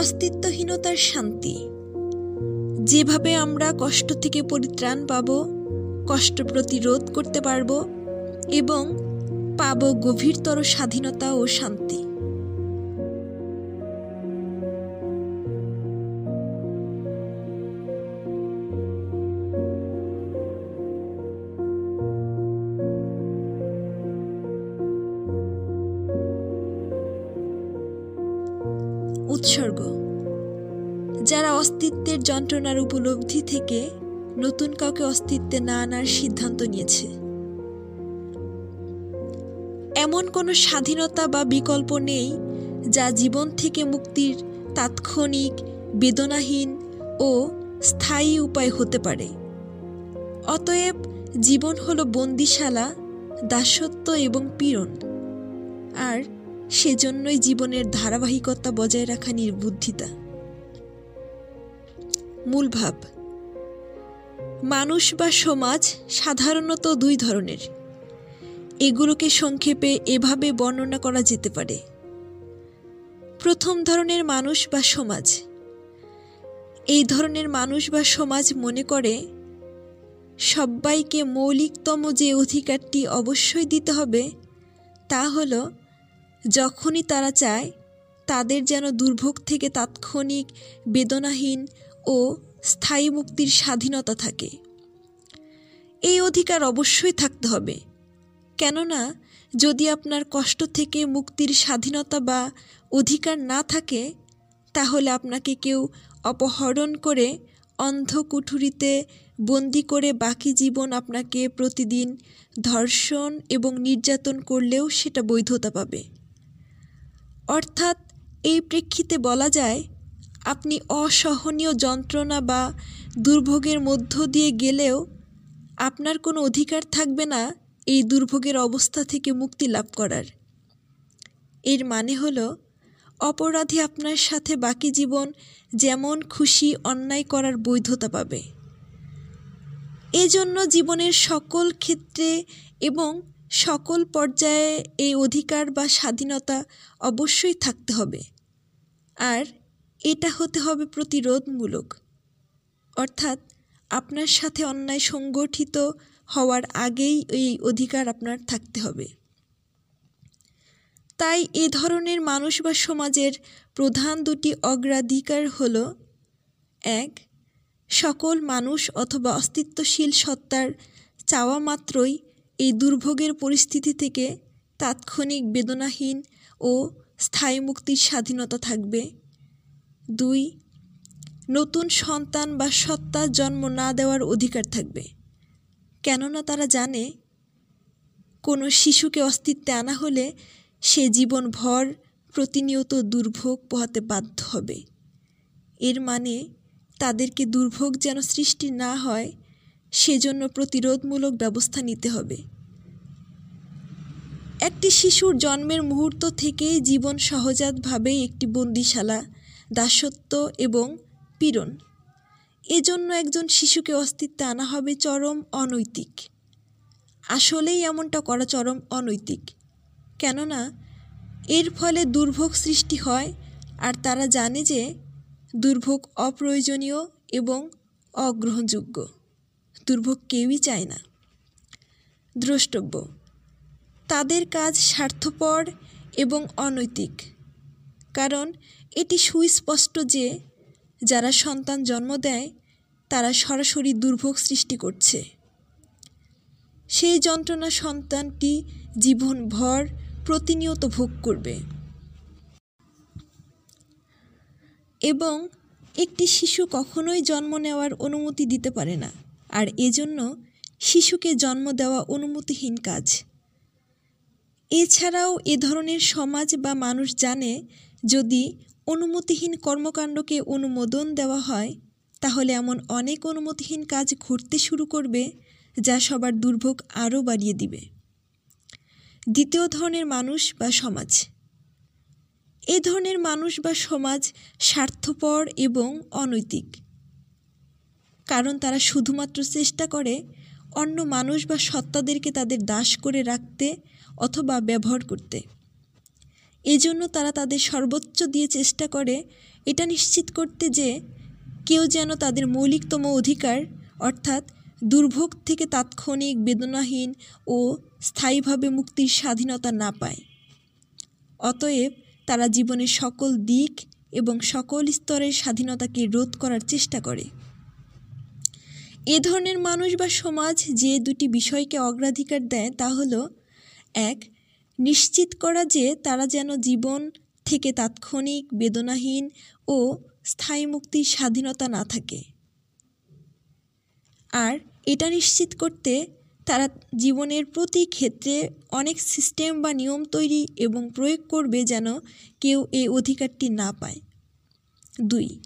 অস্তিত্বহীনতার শান্তি। যেভাবে আমরা কষ্ট থেকে পরিত্রাণ পাব, কষ্ট প্রতিরোধ করতে পারব এবং পাব গভীরতর স্বাধীনতা ও শান্তি। যন্ত্রণার উপলব্ধি থেকে নতুন কাউকে অস্তিত্বে না আনার সিদ্ধান্ত নিয়েছে। এমন কোনো স্বাধীনতা বা বিকল্প নেই যা জীবন থেকে মুক্তির তাৎক্ষণিক, বেদনাহীন ও স্থায়ী উপায় হতে পারে। অতএব জীবন হলো বন্দিশালা, দাসত্ব এবং পীড়ন। আর সেজন্যই জীবনের ধারাবাহিকতা বজায় রাখা নির্বুদ্ধিতা। মূল ভাব মানুষ বা সমাজ সাধারণত দুই ধরনের। এগুলোকে সংক্ষেপে এভাবে বর্ণনা করা যেতে পারে। প্রথম ধরনের মানুষ বা সমাজ। এই ধরনের মানুষ বা সমাজ মনে করে, সবাইকে মৌলিকতম যে অধিকারটি অবশ্যই দিতে হবে, তা হল যখনই তারা চায়, তাদের যেন দুর্ভোগ থেকে তাৎক্ষণিক বেদনাহীন ও স্থায়ী মুক্তির স্বাধীনতা থাকে। এই অধিকার অবশ্যই থাকতে হবে। কেননা, যদি আপনার কষ্ট থেকে মুক্তির স্বাধীনতা বা অধিকার না থাকে, তাহলে আপনাকে কেউ অপহরণ করে অন্ধ কুঠুরিতে বন্দি করে বাকি জীবন আপনাকে প্রতিদিন ধর্ষণ এবং নির্যাতন করলেও সেটা বৈধতা পাবে। অর্থাৎ এই প্রেক্ষিতে বলা যায় আপনি অসহনীয় যন্ত্রণা বা দুর্ভোগের মধ্য দিয়ে গেলেও আপনার কোনো অধিকার থাকবে না এই দুর্ভোগের অবস্থা থেকে মুক্তি লাভ করার। এর মানে হল, অপরাধী আপনার সাথে বাকি জীবন যেমন খুশি অন্যায় করার বৈধতা পাবে। এজন্য জীবনের সকল ক্ষেত্রে এবং সকল পর্যায়ে এই অধিকার বা স্বাধীনতা অবশ্যই থাকতে হবে। আর এটা হতে হবে প্রতিরোধমূলক। অর্থাৎ আপনার সাথে অন্যায় সংগঠিত হওয়ার আগেই এই অধিকার আপনার থাকতে হবে। তাই এ ধরনের মানুষ বা সমাজের প্রধান দুটি অগ্রাধিকার হল, এক, সকল মানুষ অথবা অস্তিত্বশীল সত্তার চাওয়া মাত্রই এই দুর্ভোগের পরিস্থিতি থেকে তাৎক্ষণিক বেদনাহীন ও স্থায়ী মুক্তির স্বাধীনতা থাকবে। দুই, নতুন সন্তান বা সত্তা জন্ম না দেওয়ার অধিকার থাকবে। কেননা তারা জানে, কোনো শিশুকে অস্তিত্বে আনা হলে সে জীবন ভর প্রতিনিয়ত দুর্ভোগ পোহাতে বাধ্য হবে। এর মানে তাদেরকে দুর্ভোগ যেন সৃষ্টি না হয়, সেজন্য প্রতিরোধমূলক ব্যবস্থা নিতে হবে। একটি শিশুর জন্মের মুহূর্ত থেকেই জীবন সহজাতভাবেই একটি বন্দিশালা দাসত্ব এবং পীড়ন। এজন্য একজন শিশুকে অস্তিত্বে আনা হবে চরম অনৈতিক। আসলেই এমনটা করা চরম অনৈতিক। কেননা, এর ফলে দুর্ভোগ সৃষ্টি হয় আর তারা জানে যে দুর্ভোগ অপ্রয়োজনীয় এবং অগ্রহণযোগ্য। দুর্ভোগ কেউই চায় না। দ্রষ্টব্য, তাদের কাজ স্বার্থপর এবং অনৈতিক। কারণ এটি সুস্পষ্ট যে যারা সন্তান জন্ম দেয়, তারা সরাসরি দুর্ভোগ সৃষ্টি করছে। সেই যন্ত্রণা সন্তানটি জীবনভর প্রতিনিয়ত ভোগ করবে। এবং একটি শিশু কখনোই জন্ম নেওয়ার অনুমতি দিতে পারে না, আর এজন্য শিশুকে জন্ম দেওয়া অনুমতিহীন কাজ। এছাড়াও এ ধরনের সমাজ বা মানুষ জানে, যদি অনুমতিহীন কর্মকাণ্ডকে অনুমোদন দেওয়া হয়, তাহলে এমন অনেক অনুমতিহীন কাজ ঘটতে শুরু করবে, যা সবার দুর্ভোগ আরও বাড়িয়ে দিবে। দ্বিতীয় ধরনের মানুষ বা সমাজ। এ ধরনের মানুষ বা সমাজ স্বার্থপর এবং অনৈতিক। কারণ তারা শুধুমাত্র চেষ্টা করে অন্য মানুষ বা সত্তাদেরকে তাদের দাস করে রাখতে অথবা ব্যবহার করতে। এজন্য তারা তাদের সর্বোচ্চ দিয়ে চেষ্টা করে এটা নিশ্চিত করতে যে কেউ যেন তাদের মৌলিকতম অধিকার, অর্থাৎ দুর্ভোগ থেকে তাৎক্ষণিক বেদনাহীন ও স্থায়ীভাবে মুক্তির স্বাধীনতা না পায়। অতএব তারা জীবনের সকল দিক এবং সকল স্তরের স্বাধীনতাকে রোধ করার চেষ্টা করে। এ ধরনের মানুষ বা সমাজ যে দুটি বিষয়কে অগ্রাধিকার দেয় তা হলো, এক নিশ্চিত করা যে তারা যেন জীবন থেকে তাৎক্ষণিক, বেদনাহীন ও স্থায়ী মুক্তির স্বাধীনতা না থাকে। আর এটা নিশ্চিত করতে তারা জীবনের প্রতি ক্ষেত্রে অনেক সিস্টেম বা নিয়ম তৈরি এবং প্রয়োগ করবে যেন কেউ এই অধিকারটি না পায়। দুই,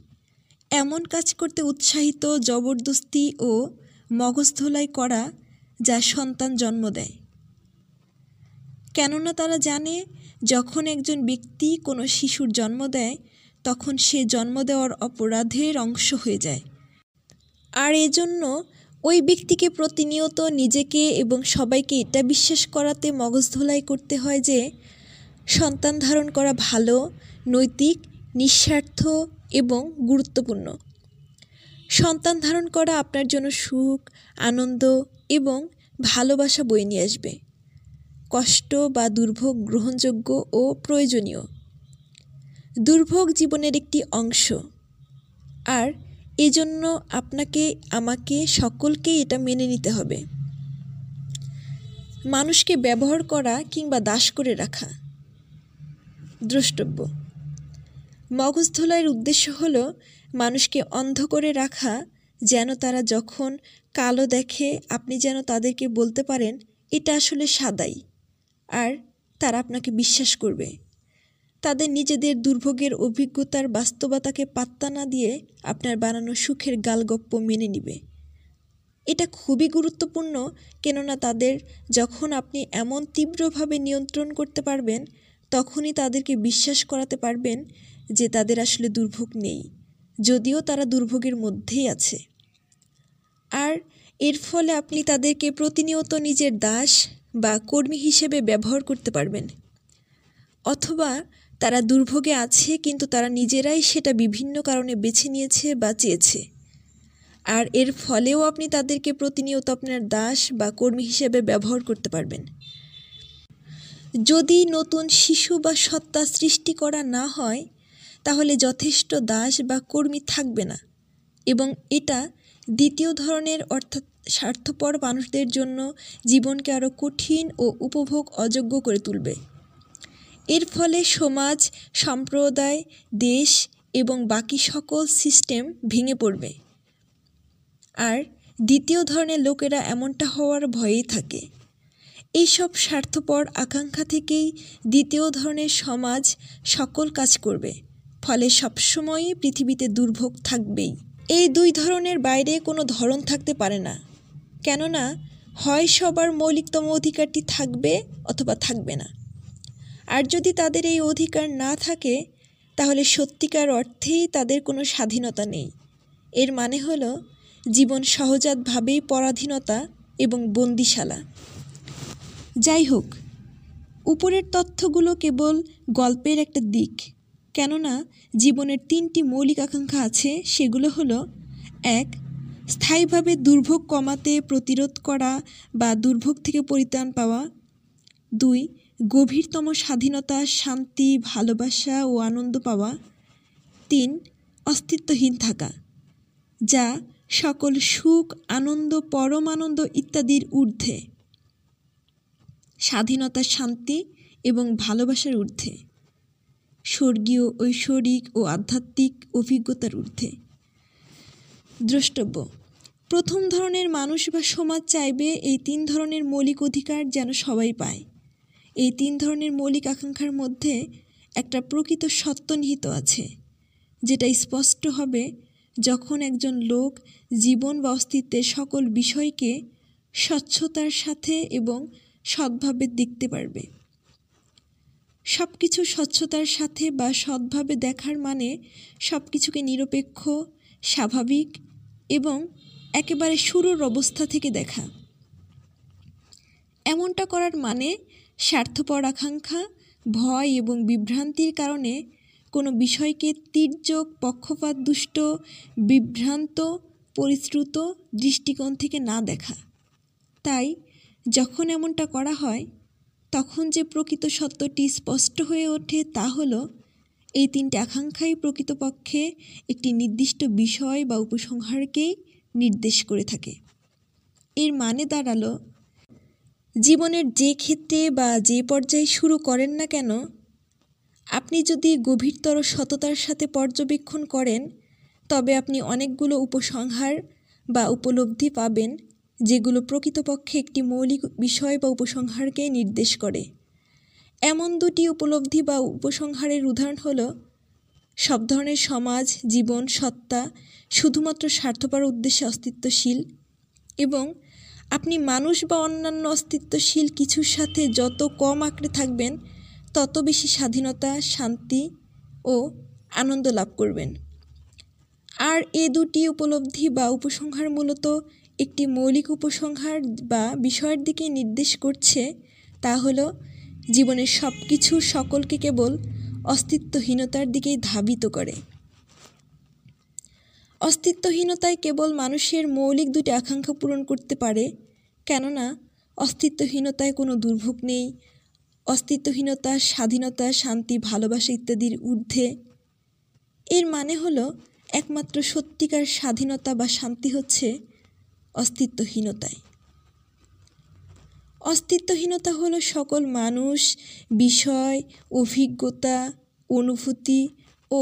এমন কাজ করতে উৎসাহিত, জবরদস্তি ও মগজধোলাই করা যা সন্তান জন্ম দেয়। কেননা তারা জানে, যখন একজন ব্যক্তি কোনো শিশুর জন্ম দেয়, তখন সে জন্ম দেওয়ার অপরাধের অংশ হয়ে যায়। আর এজন্য ওই ব্যক্তিকে প্রতিনিয়ত নিজেকে এবং সবাইকে এটা বিশ্বাস করাতে মগজ ধোলাই করতে হয় যে, সন্তান ধারণ করা ভালো, নৈতিক, নিঃস্বার্থ এবং গুরুত্বপূর্ণ। সন্তান ধারণ করা আপনার জন্য সুখ, আনন্দ এবং ভালোবাসা বয়ে নিয়ে আসবে। কষ্ট বা দুর্ভোগ গ্রহণযোগ্য ও প্রয়োজনীয়। দুর্ভোগ জীবনের একটি অংশ। আর এজন্য আপনাকে, আমাকে সকলকে এটা মেনে নিতে হবে। মানুষকে ব্যবহার করা কিংবা দাস করে রাখা। দ্রষ্টব্য। মগজ ধোলাইয়ের উদ্দেশ্য হলো মানুষকে অন্ধ করে রাখা, যেন তারা যখন কালো দেখে আপনি যেন তাদেরকে বলতে পারেন, এটা আসলে সাদাই। আর তারা আপনাকে বিশ্বাস করবে। তাদের নিজেদের দুর্ভোগের অভিজ্ঞতার বাস্তবতাকে পাত্তা না দিয়ে আপনার বানানো সুখের গালগপ্প মেনে নিবে। এটা খুবই গুরুত্বপূর্ণ, কেননা তাদের যখন আপনি এমন তীব্রভাবে নিয়ন্ত্রণ করতে পারবেন, তখনই তাদেরকে বিশ্বাস করাতে পারবেন যে তাদের আসলে দুর্ভোগ নেই, যদিও তারা দুর্ভোগের মধ্যেই আছে। আর এর ফলে আপনি তাদেরকে প্রতিনিয়ত নিজের দাস বা কর্মী হিসেবে ব্যবহার করতে পারবেন। অথবা তারা দুর্ভোগে আছে, কিন্তু তারা নিজেরাই সেটা বিভিন্ন কারণে বেছে নিয়েছে বা চেয়েছে। আর এর ফলেও আপনি তাদেরকে প্রতিনিয়ত আপনার দাস বা কর্মী হিসেবে ব্যবহার করতে পারবেন। যদি নতুন শিশু বা সত্তা সৃষ্টি করা না হয়, তাহলে যথেষ্ট দাস বা কর্মী থাকবে না। এবং এটা দ্বিতীয় ধরনের, অর্থাৎ স্বার্থপর মানুষদের জন্য জীবনকে আরও কঠিন ও উপভোগ অযোগ্য করে তুলবে। এর ফলে সমাজ, সম্প্রদায়, দেশ এবং বাকি সকল সিস্টেম ভেঙে পড়বে। আর দ্বিতীয় ধরনের লোকেরা এমনটা হওয়ার ভয়েই থাকে। এইসব স্বার্থপর আকাঙ্ক্ষা থেকেই দ্বিতীয় ধরনের সমাজ সকল কাজ করবে, ফলে সবসময়ই পৃথিবীতে দুর্ভোগ থাকবেই। এই দুই ধরনের বাইরে কোনো ধরন থাকতে পারে না। কেননা হয় সবার মৌলিকতম অধিকারটি থাকবে অথবা থাকবে না। আর যদি তাদের এই অধিকার না থাকে, তাহলে সত্যিকার অর্থেই তাদের কোনো স্বাধীনতা নেই। এর মানে হলো জীবন সহজাতভাবেই পরাধীনতা এবং বন্দিশালা। যাই হোক, উপরের তথ্যগুলো কেবল গল্পের একটা দিক, কেননা জীবনের তিনটি মৌলিক আকাঙ্ক্ষা আছে, সেগুলো হলো, এক স্থায়ীভাবে দুর্ভোগ কমাতে প্রতিরোধ করা বা দুর্ভোগ থেকে পরিত্রাণ পাওয়া। দুই, গভীরতম স্বাধীনতা, শান্তি, ভালোবাসা ও আনন্দ পাওয়া। তিন, অস্তিত্বহীন থাকা, যা সকল সুখ, আনন্দ পরম আনন্দ ইত্যাদির ঊর্ধ্বে। স্বাধীনতা, শান্তি এবং ভালোবাসার ঊর্ধ্বে। স্বর্গীয়, ঐশ্বরিক ও আধ্যাত্মিক অভিজ্ঞতার ঊর্ধ্বে। দ্রষ্টব্য। প্রথম ধরনের মানুষ বা সমাজ চাইবে এই তিন ধরনের মৌলিক অধিকার যেন সবাই পায়। এই তিন ধরনের মৌলিক আকাঙ্ক্ষার মধ্যে একটা প্রকৃত সত্য নিহিত আছে, যেটা স্পষ্ট হবে যখন একজন লোক জীবন বা অস্তিত্বের সকল বিষয়কে স্বচ্ছতার সাথে এবং সৎভাবে দেখতে পারবে। সব কিছু স্বচ্ছতার সাথে বা সৎভাবে দেখার মানে সব কিছুকে নিরপেক্ষ স্বাভাবিক এবং একেবারে শুরুর অবস্থা থেকে দেখা। এমনটা করার মানে স্বার্থপর আকাঙ্ক্ষা, ভয় এবং বিভ্রান্তির কারণে কোনো বিষয়কে তীর্যক, পক্ষপাত, দুষ্ট, বিভ্রান্ত, পরিশ্রুত দৃষ্টিকোণ থেকে না দেখা। তাই যখন এমনটা করা হয়, তখন যে প্রকৃত সত্যটি স্পষ্ট হয়ে ওঠে তা হলো এই তিনটি আকাঙ্ক্ষাই প্রকৃতপক্ষে একটি নির্দিষ্ট বিষয় বা উপসংহারকেই নির্দেশ করে থাকে। এর মানে দাঁড়াল, জীবনের যে ক্ষেত্রে বা যে পর্যায়ে শুরু করেন না কেন, আপনি যদি গভীরতর সততার সাথে পর্যবেক্ষণ করেন, তবে আপনি অনেকগুলো উপসংহার বা উপলব্ধি পাবেন, যেগুলো প্রকৃতপক্ষে একটি মৌলিক বিষয় বা উপসংহারকে নির্দেশ করে। এমন দুটি উপলব্ধি বা উপসংহারের উদাহরণ হল সব ধরনের সমাজ, জীবন, সত্তা শুধুমাত্র স্বার্থপর উদ্দেশ্যে অস্তিত্বশীল এবং আপনি মানুষ বা অন্যান্য অস্তিত্বশীল কিছুর সাথে যত কম আঁকড়ে থাকবেন, তত বেশি স্বাধীনতা, শান্তি ও আনন্দ লাভ করবেন। আর এ দুটি উপলব্ধি বা উপসংহার মূলত একটি মৌলিক উপসংহার বা বিষয়ের দিকে নির্দেশ করছে, তা হলো জীবনের সব কিছু সকলকে কেবল অস্তিত্বহীনতার দিকেই ধাবিত করে। অস্তিত্বহীনতায় কেবল মানুষের মৌলিক দুটি আকাঙ্ক্ষা পূরণ করতে পারে, কেননা অস্তিত্বহীনতায় কোনো দুর্ভোগ নেই। অস্তিত্বহীনতা, স্বাধীনতা, শান্তি, ভালোবাসা ইত্যাদির ঊর্ধ্বে। এর মানে হলো একমাত্র সত্যিকার স্বাধীনতা বা শান্তি হচ্ছে অস্তিত্বহীনতায়। অস্তিত্বহীনতা হলো সকল মানুষ, বিষয়, অভিজ্ঞতা, অনুভূতি ও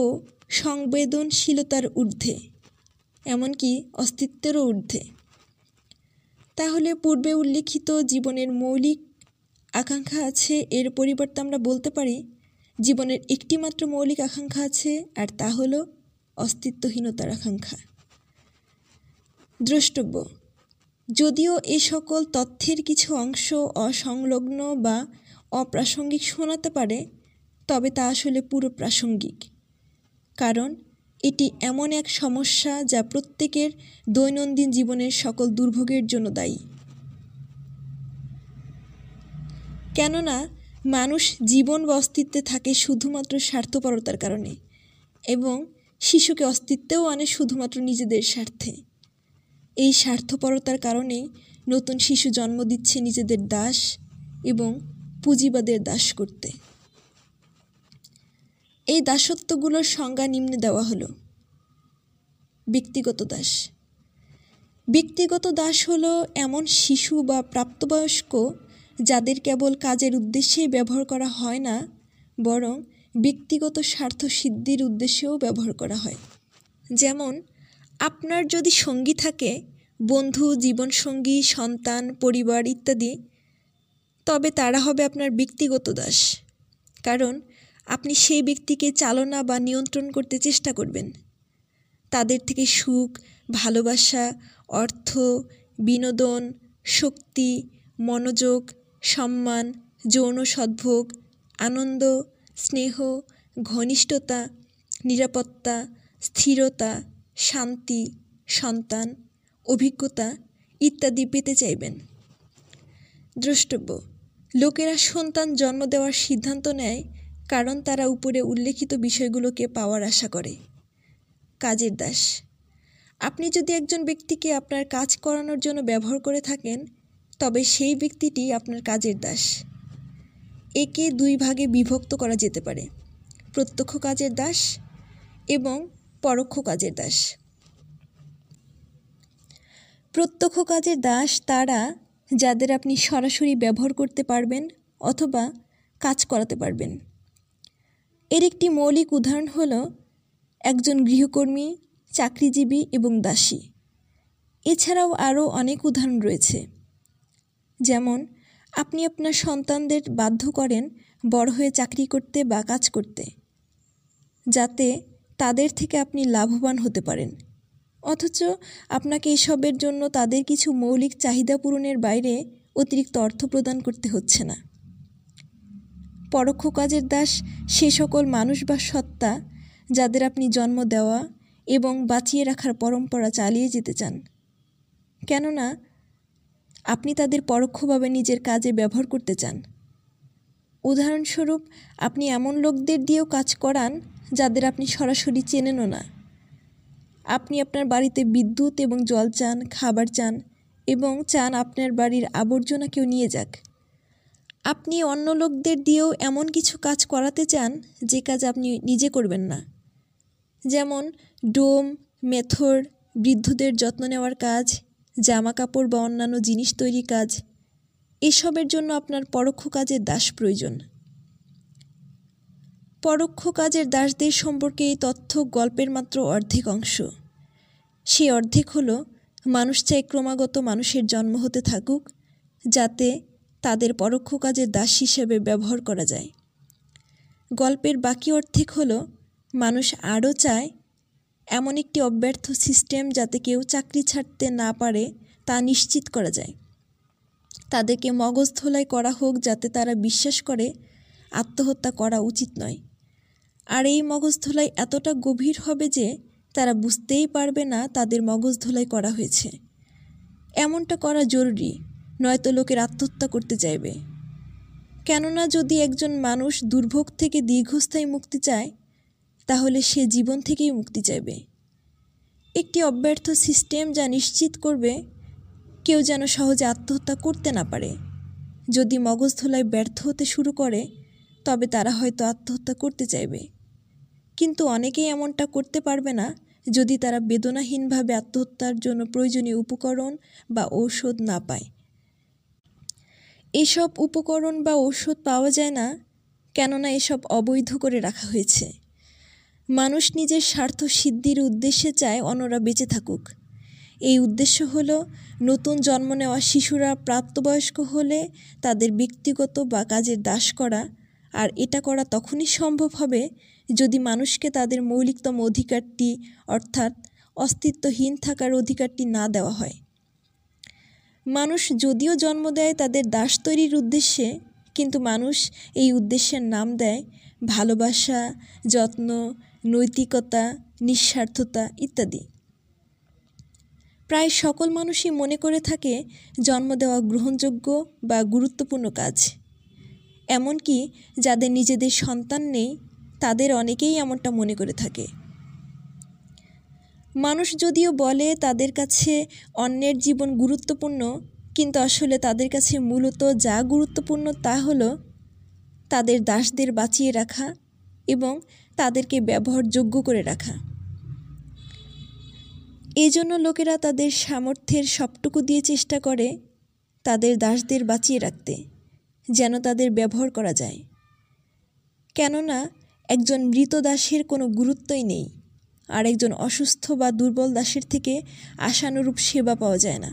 সংবেদনশীলতার ঊর্ধ্বে, এমনকি অস্তিত্বেরও ঊর্ধ্বে। তাহলে পূর্বে উল্লিখিত জীবনের মৌলিক আকাঙ্ক্ষা আছে, এর পরিবর্তে আমরা বলতে পারি জীবনের একটিমাত্র মৌলিক আকাঙ্ক্ষা আছে, আর তা হলো অস্তিত্বহীনতার আকাঙ্ক্ষা। দ্রষ্টব্য যদিও এ সকল তথ্যের কিছু অংশ অসংলগ্ন বা অপ্রাসঙ্গিক শোনাতে পারে, তবে তা আসলে পুরো প্রাসঙ্গিক। কারণ, এটি এমন এক সমস্যা যা প্রত্যেকের দৈনন্দিন জীবনের সকল দুর্ভোগের জন্য দায়ী। কেননা, মানুষ জীবন বা অস্তিত্বে থাকে শুধুমাত্র স্বার্থপরতার কারণে, এবং শিশুকে অস্তিত্বেও আনে শুধুমাত্র নিজেদের স্বার্থে। এই স্বার্থপরতার কারণেই নতুন শিশু জন্ম দিচ্ছে নিজেদের দাস এবং পুঁজিবাদের দাস করতে। এই দাসত্বগুলোর সংজ্ঞা নিম্নে দেওয়া হলো। ব্যক্তিগত দাস। ব্যক্তিগত দাস হলো এমন শিশু বা প্রাপ্তবয়স্ক যাদের কেবল কাজের উদ্দেশ্যেই ব্যবহার করা হয় না, বরং ব্যক্তিগত স্বার্থ সিদ্ধির উদ্দেশ্যেও ব্যবহার করা হয়। যেমন আপনার যদি সঙ্গী থাকে, বন্ধু, জীবনসঙ্গী, সন্তান, পরিবার ইত্যাদি, তবে তারা হবে আপনার ব্যক্তিগত দাস। কারণ আপনি সেই ব্যক্তিকে চালনা বা নিয়ন্ত্রণ করতে চেষ্টা করবেন। তাদের থেকে সুখ, ভালোবাসা, অর্থ, বিনোদন, শক্তি, মনোযোগ, সম্মান, যৌন সদ্ভোগ, আনন্দ, স্নেহ, ঘনিষ্ঠতা, নিরাপত্তা, স্থিরতা শান্তি, সন্তান, অভিজ্ঞতা ইত্যাদি পেতে চাইবেন। দ্রষ্টব্য, লোকেরা সন্তান জন্ম দেওয়ার সিদ্ধান্ত নেয় কারণ তারা উপরে উল্লেখিত বিষয়গুলোকে পাওয়ার আশা করে। কাজের দাস, আপনি যদি একজন ব্যক্তিকে আপনার কাজ করানোর জন্য ব্যবহার করে থাকেন, তবে সেই ব্যক্তিটি আপনার কাজের দাস। একে দুই ভাগে বিভক্ত করা যেতে পারে। প্রত্যক্ষ কাজের দাস এবং পরোক্ষ কাজের দাস। প্রত্যক্ষ কাজের দাস তারা যাদের আপনি সরাসরি ব্যবহার করতে পারবেন অথবা কাজ করাতে পারবেন। এর একটি মৌলিক উদাহরণ হলো একজন গৃহকর্মী, চাকরিজীবী এবং দাসী। এছাড়াও আরও অনেক উদাহরণ রয়েছে। যেমন, আপনি আপনার সন্তানদের বাধ্য করেন বড় হয়ে চাকরি করতে বা কাজ করতে। যাতে তাদের থেকে আপনি লাভবান হতে পারেন। অথচ আপনাকে এসবের জন্য তাদের কিছু মৌলিক চাহিদা পূরণের বাইরে অতিরিক্ত অর্থ প্রদান করতে হচ্ছে না। পরোক্ষ কাজের দাস সে সকল মানুষ বা সত্তা যাদের আপনি জন্ম দেওয়া এবং বাঁচিয়ে রাখার পরম্পরা চালিয়ে যেতে চান। কেননা, আপনি তাদের পরোক্ষভাবে নিজের কাজে ব্যবহার করতে চান। উদাহরণস্বরূপ, আপনি এমন লোকদের দিয়েও কাজ করান যাদের আপনি সরাসরি চেনেনও না। আপনি আপনার বাড়িতে বিদ্যুৎ এবং জল চান, খাবার চান এবং চান আপনার বাড়ির আবর্জনা কেউ নিয়ে যাক। আপনি অন্য লোকদের দিয়েও এমন কিছু কাজ করাতে চান, যে কাজ আপনি নিজে করবেন না। যেমন ডোম, মেথর, বৃদ্ধদের যত্ন নেওয়ার কাজ জামা কাপড় বা অন্যান্য জিনিস তৈরি কাজ। এসবের জন্য আপনার পরোক্ষ কাজের দাস প্রয়োজন। পরোক্ষ কাজের দাসদের সম্পর্কে এই তথ্য গল্পের মাত্র অর্ধেক অংশ। সেই অর্ধেক হল, মানুষ চাই ক্রমাগত মানুষের জন্ম হতে থাকুক, যাতে তাদের পরোক্ষ কাজের দাস হিসেবে ব্যবহার করা যায়। গল্পের বাকি অর্ধেক হল, মানুষ আরও চায় এমন একটি অব্যর্থ সিস্টেম যাতে কেউ চাকরি ছাড়তে না পারে তা নিশ্চিত করা যায়। তাদেরকে মগজ ধোলাই করা হোক যাতে তারা বিশ্বাস করে আত্মহত্যা করা উচিত নয়। আর এই মগজ ধোলাই এতটা গভীর হবে যে তারা বুঝতেই পারবে না তাদের মগজ ধোলাই করা হয়েছে। এমনটা করা জরুরি, নয়তো লোকের আত্মহত্যা করতে চাইবে। কেননা যদি একজন মানুষ দুর্ভোগ থেকে দীর্ঘস্থায়ী মুক্তি চায়, তাহলে সে জীবন থেকেই মুক্তি চাইবে। একটি অব্যর্থ সিস্টেম যা নিশ্চিত করবে, কেউ যেন সহজে আত্মহত্যা করতে না পারে। যদি মগজ ধোলায় ব্যর্থ হতে শুরু করে তবে তারা হয়তো আত্মহত্যা করতে চাইবে। কিন্তু অনেকেই এমনটা করতে পারবে না, যদি তারা বেদনাহীনভাবে আত্মহত্যার জন্য প্রয়োজনীয় উপকরণ বা ঔষধ না পায়। এসব উপকরণ বা ঔষধ পাওয়া যায় না, কেননা এসব অবৈধ করে রাখা হয়েছে। মানুষ নিজের স্বার্থ সিদ্ধির উদ্দেশ্যে চায় অন্যরা বেঁচে থাকুক। এই উদ্দেশ্য হল, নতুন জন্ম নেওয়া শিশুরা প্রাপ্তবয়স্ক হলে তাদের ব্যক্তিগত বা কাজের দাস করা আর এটা করা তখনই সম্ভব হবে যদি মানুষকে তাদের মৌলিকতম অধিকারটি, অর্থাৎ অস্তিত্বহীন থাকার অধিকারটি না দেওয়া হয়। মানুষ যদিও জন্ম দেয় তাদের দাস তৈরির উদ্দেশ্যে, কিন্তু মানুষ এই উদ্দেশ্যের নাম দেয় ভালোবাসা, যত্ন, নৈতিকতা, নিঃস্বার্থতা ইত্যাদি। প্রায় সকল মানুষই মনে করে থাকে জন্ম দেওয়া গ্রহণযোগ্য বা গুরুত্বপূর্ণ কাজ। এমনকি যাদের নিজেদের সন্তান নেই, তাদের অনেকেই এমনটা মনে করে থাকে। মানুষ যদিও বলে তাদের কাছে অন্যের জীবন গুরুত্বপূর্ণ, কিন্তু আসলে তাদের কাছে মূলত যা গুরুত্বপূর্ণ তা হলো তাদের দাসদের বাঁচিয়ে রাখা এবং তাদেরকে ব্যবহারযোগ্য করে রাখা। এই জন্য লোকেরা তাদের সামর্থ্যের সবটুকু দিয়ে চেষ্টা করে তাদের দাসদের বাঁচিয়ে রাখতে। যেন তাদের ব্যবহার করা যায়। কেননা, একজন মৃত দাসের কোনো গুরুত্বই নেই, আর একজন অসুস্থ বা দুর্বল দাসের থেকে আশানুরূপ সেবা পাওয়া যায় না।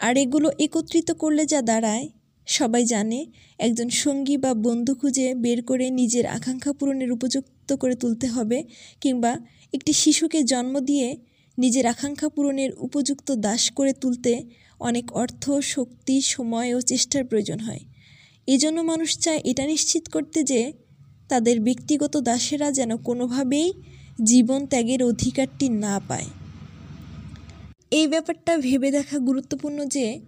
আর এগুলো একত্রিত করলে যা দাঁড়ায়, সবাই জানে একজন সঙ্গী বা বন্ধু খুঁজে বের করে নিজের আকাঙ্ক্ষা পূরণের উপযুক্ত করে তুলতে হবে, কিংবা একটি শিশুকে জন্ম দিয়ে নিজের আকাঙ্ক্ষা পূরণের উপযুক্ত দাস করে তুলতে অনেক অর্থ, শক্তি, সময় ও চেষ্টার প্রয়োজন হয়। এজন্য মানুষ চায় এটা নিশ্চিত করতে যে তাদের ব্যক্তিগত দাসেরা যেন কোনোভাবেই জীবন ত্যাগের অধিকারটি না পায়। এই ব্যাপারটা ভেবে দেখা গুরুত্বপূর্ণ যে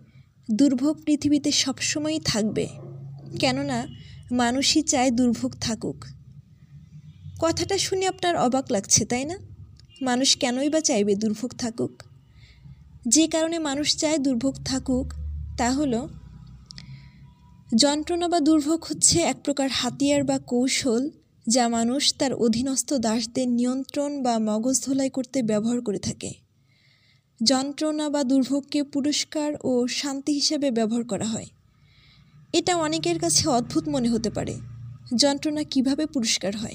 দুর্ভোগ পৃথিবীতে সবসময়ই থাকবে, কেননা মানুষই চায় দুর্ভোগ থাকুক। কথাটা শুনে আপনার অবাক লাগছে, তাই না? মানুষ কেনই বা চাইবে দুর্ভোগ থাকুক? যে কারণে মানুষ চায় দুর্ভোগ থাকুক, তা হলো যন্ত্রণা বা দুর্ভোগ হচ্ছে এক প্রকার হাতিয়ার বা কৌশল যা মানুষ তার অধীনস্থ দাসদের নিয়ন্ত্রণ বা মগজ ধোলাই করতে ব্যবহার করে থাকে। যন্ত্রণা বা দুর্ভোগকে পুরস্কার ও শান্তি হিসেবে ব্যবহার করা হয়। এটা অনেকের কাছে অদ্ভুত মনে হতে পারে, যন্ত্রণা কীভাবে পুরস্কার হয়?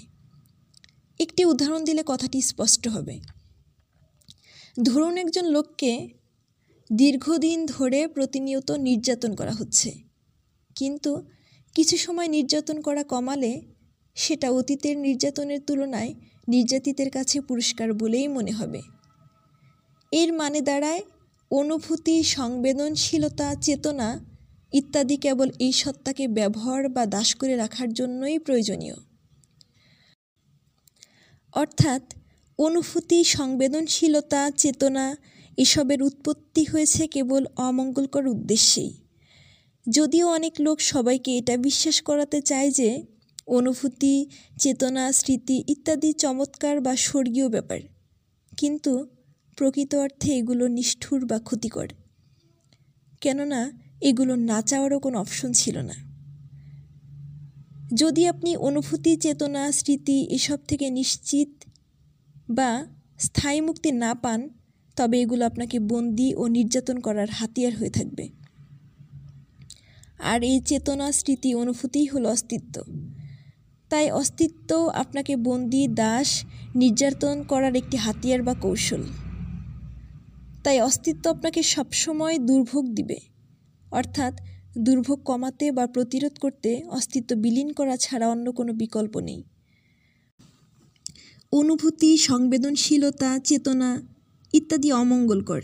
একটি উদাহরণ দিলে কথাটি স্পষ্ট হবে। ধরুন একজন লোককে দীর্ঘদিন ধরে প্রতিনিয়ত নির্যাতন করা হচ্ছে। কিন্তু কিছু সময় নির্যাতন করা কমালে সেটা অতীতের নির্যাতনের তুলনায় নির্যাতিতের কাছে পুরস্কার বলেই মনে হবে। এর মানে দাঁড়ায় অনুভূতি, সংবেদনশীলতা, চেতনা ইত্যাদি কেবল এই সত্তাকে ব্যবহার বা দাস করে রাখার জন্যই প্রয়োজনীয়। অর্থাৎ অনুভূতি, সংবেদনশীলতা, চেতনা এসবের উৎপত্তি হয়েছে কেবল অমঙ্গলকর উদ্দেশ্যেই। যদিও অনেক লোক সবাইকে এটা বিশ্বাস করাতে চায় যে অনুভূতি, চেতনা, স্মৃতি ইত্যাদি চমৎকার বা স্বর্গীয় ব্যাপার। কিন্তু প্রকৃত অর্থে এগুলো নিষ্ঠুর বা ক্ষতিকর। কেননা এগুলো না চাওয়ারও কোনো অপশন ছিল না। যদি আপনি অনুভূতি, চেতনা, স্মৃতি এসব থেকে নিশ্চিত বা স্থায়ী মুক্তি না পান, তবে এগুলো আপনাকে বন্দি ও নির্যাতন করার হাতিয়ার হয়ে থাকবে। আর এই চেতনা, স্মৃতি অনুভূতিই হলো অস্তিত্ব। তাই অস্তিত্ব আপনাকে বন্দি, দাস, নির্যাতন করার একটি হাতিয়ার বা কৌশল। তাই অস্তিত্ব আপনাকে সবসময় দুর্ভোগ দিবে। অর্থাৎ দুর্ভোগ কমাতে বা প্রতিরোধ করতে অস্তিত্ব বিলীন করা ছাড়া অন্য কোনো বিকল্প নেই। অনুভূতি, সংবেদনশীলতা, চেতনা ইত্যাদি অমঙ্গলকর।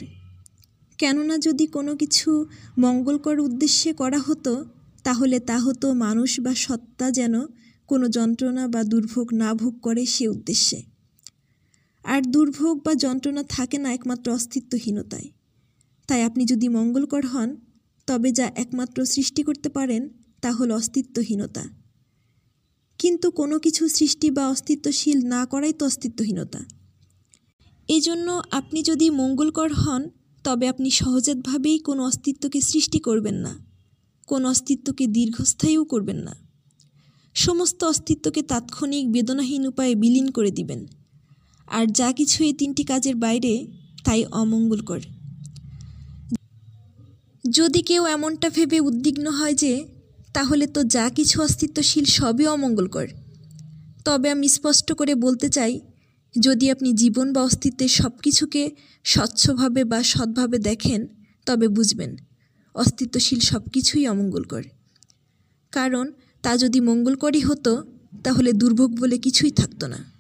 কেননা যদি কোনো কিছু মঙ্গলকর উদ্দেশ্যে করা হতো, তাহলে তা হতো মানুষ বা সত্তা যেন কোনো যন্ত্রণা বা দুর্ভোগ না ভোগ করে সে উদ্দেশ্যে। আর দুর্ভোগ বা যন্ত্রণা থাকে না একমাত্র অস্তিত্বহীনতায়। তাই আপনি যদি মঙ্গলকর হন, তবে যা একমাত্র সৃষ্টি করতে পারেন, তা হল অস্তিত্বহীনতা। কিন্তু কোনো কিছু সৃষ্টি বা অস্তিত্বশীল না করাই তো অস্তিত্বহীনতা। এজন্য আপনি যদি মঙ্গলকর হন, তবে আপনি সহজাতভাবেই কোনো অস্তিত্বকে সৃষ্টি করবেন না। কোনো অস্তিত্বকে দীর্ঘস্থায়ীও করবেন না। সমস্ত অস্তিত্বকে তাৎক্ষণিক বেদনাহীন উপায়ে বিলীন করে দিবেন। আর যা কিছু এই তিনটি কাজের বাইরে, তাই অমঙ্গলকর। যদি কেউ এমনটা ভেবে উদ্বিগ্ন হয় যে তাহলে তো যা কিছু অস্তিত্বশীল সবই অমঙ্গলকর। তবে আমি স্পষ্ট করে বলতে চাই, যদি আপনি জীবন বা অস্তিত্বের সব কিছুকে স্বচ্ছভাবে বা সৎভাবে দেখেন, তবে বুঝবেন, অস্তিত্বশীল সব কিছুই অমঙ্গলকর। কারণ তা যদি মঙ্গলকরই হতো, তাহলে দুর্ভোগ বলে কিছুই থাকতো না।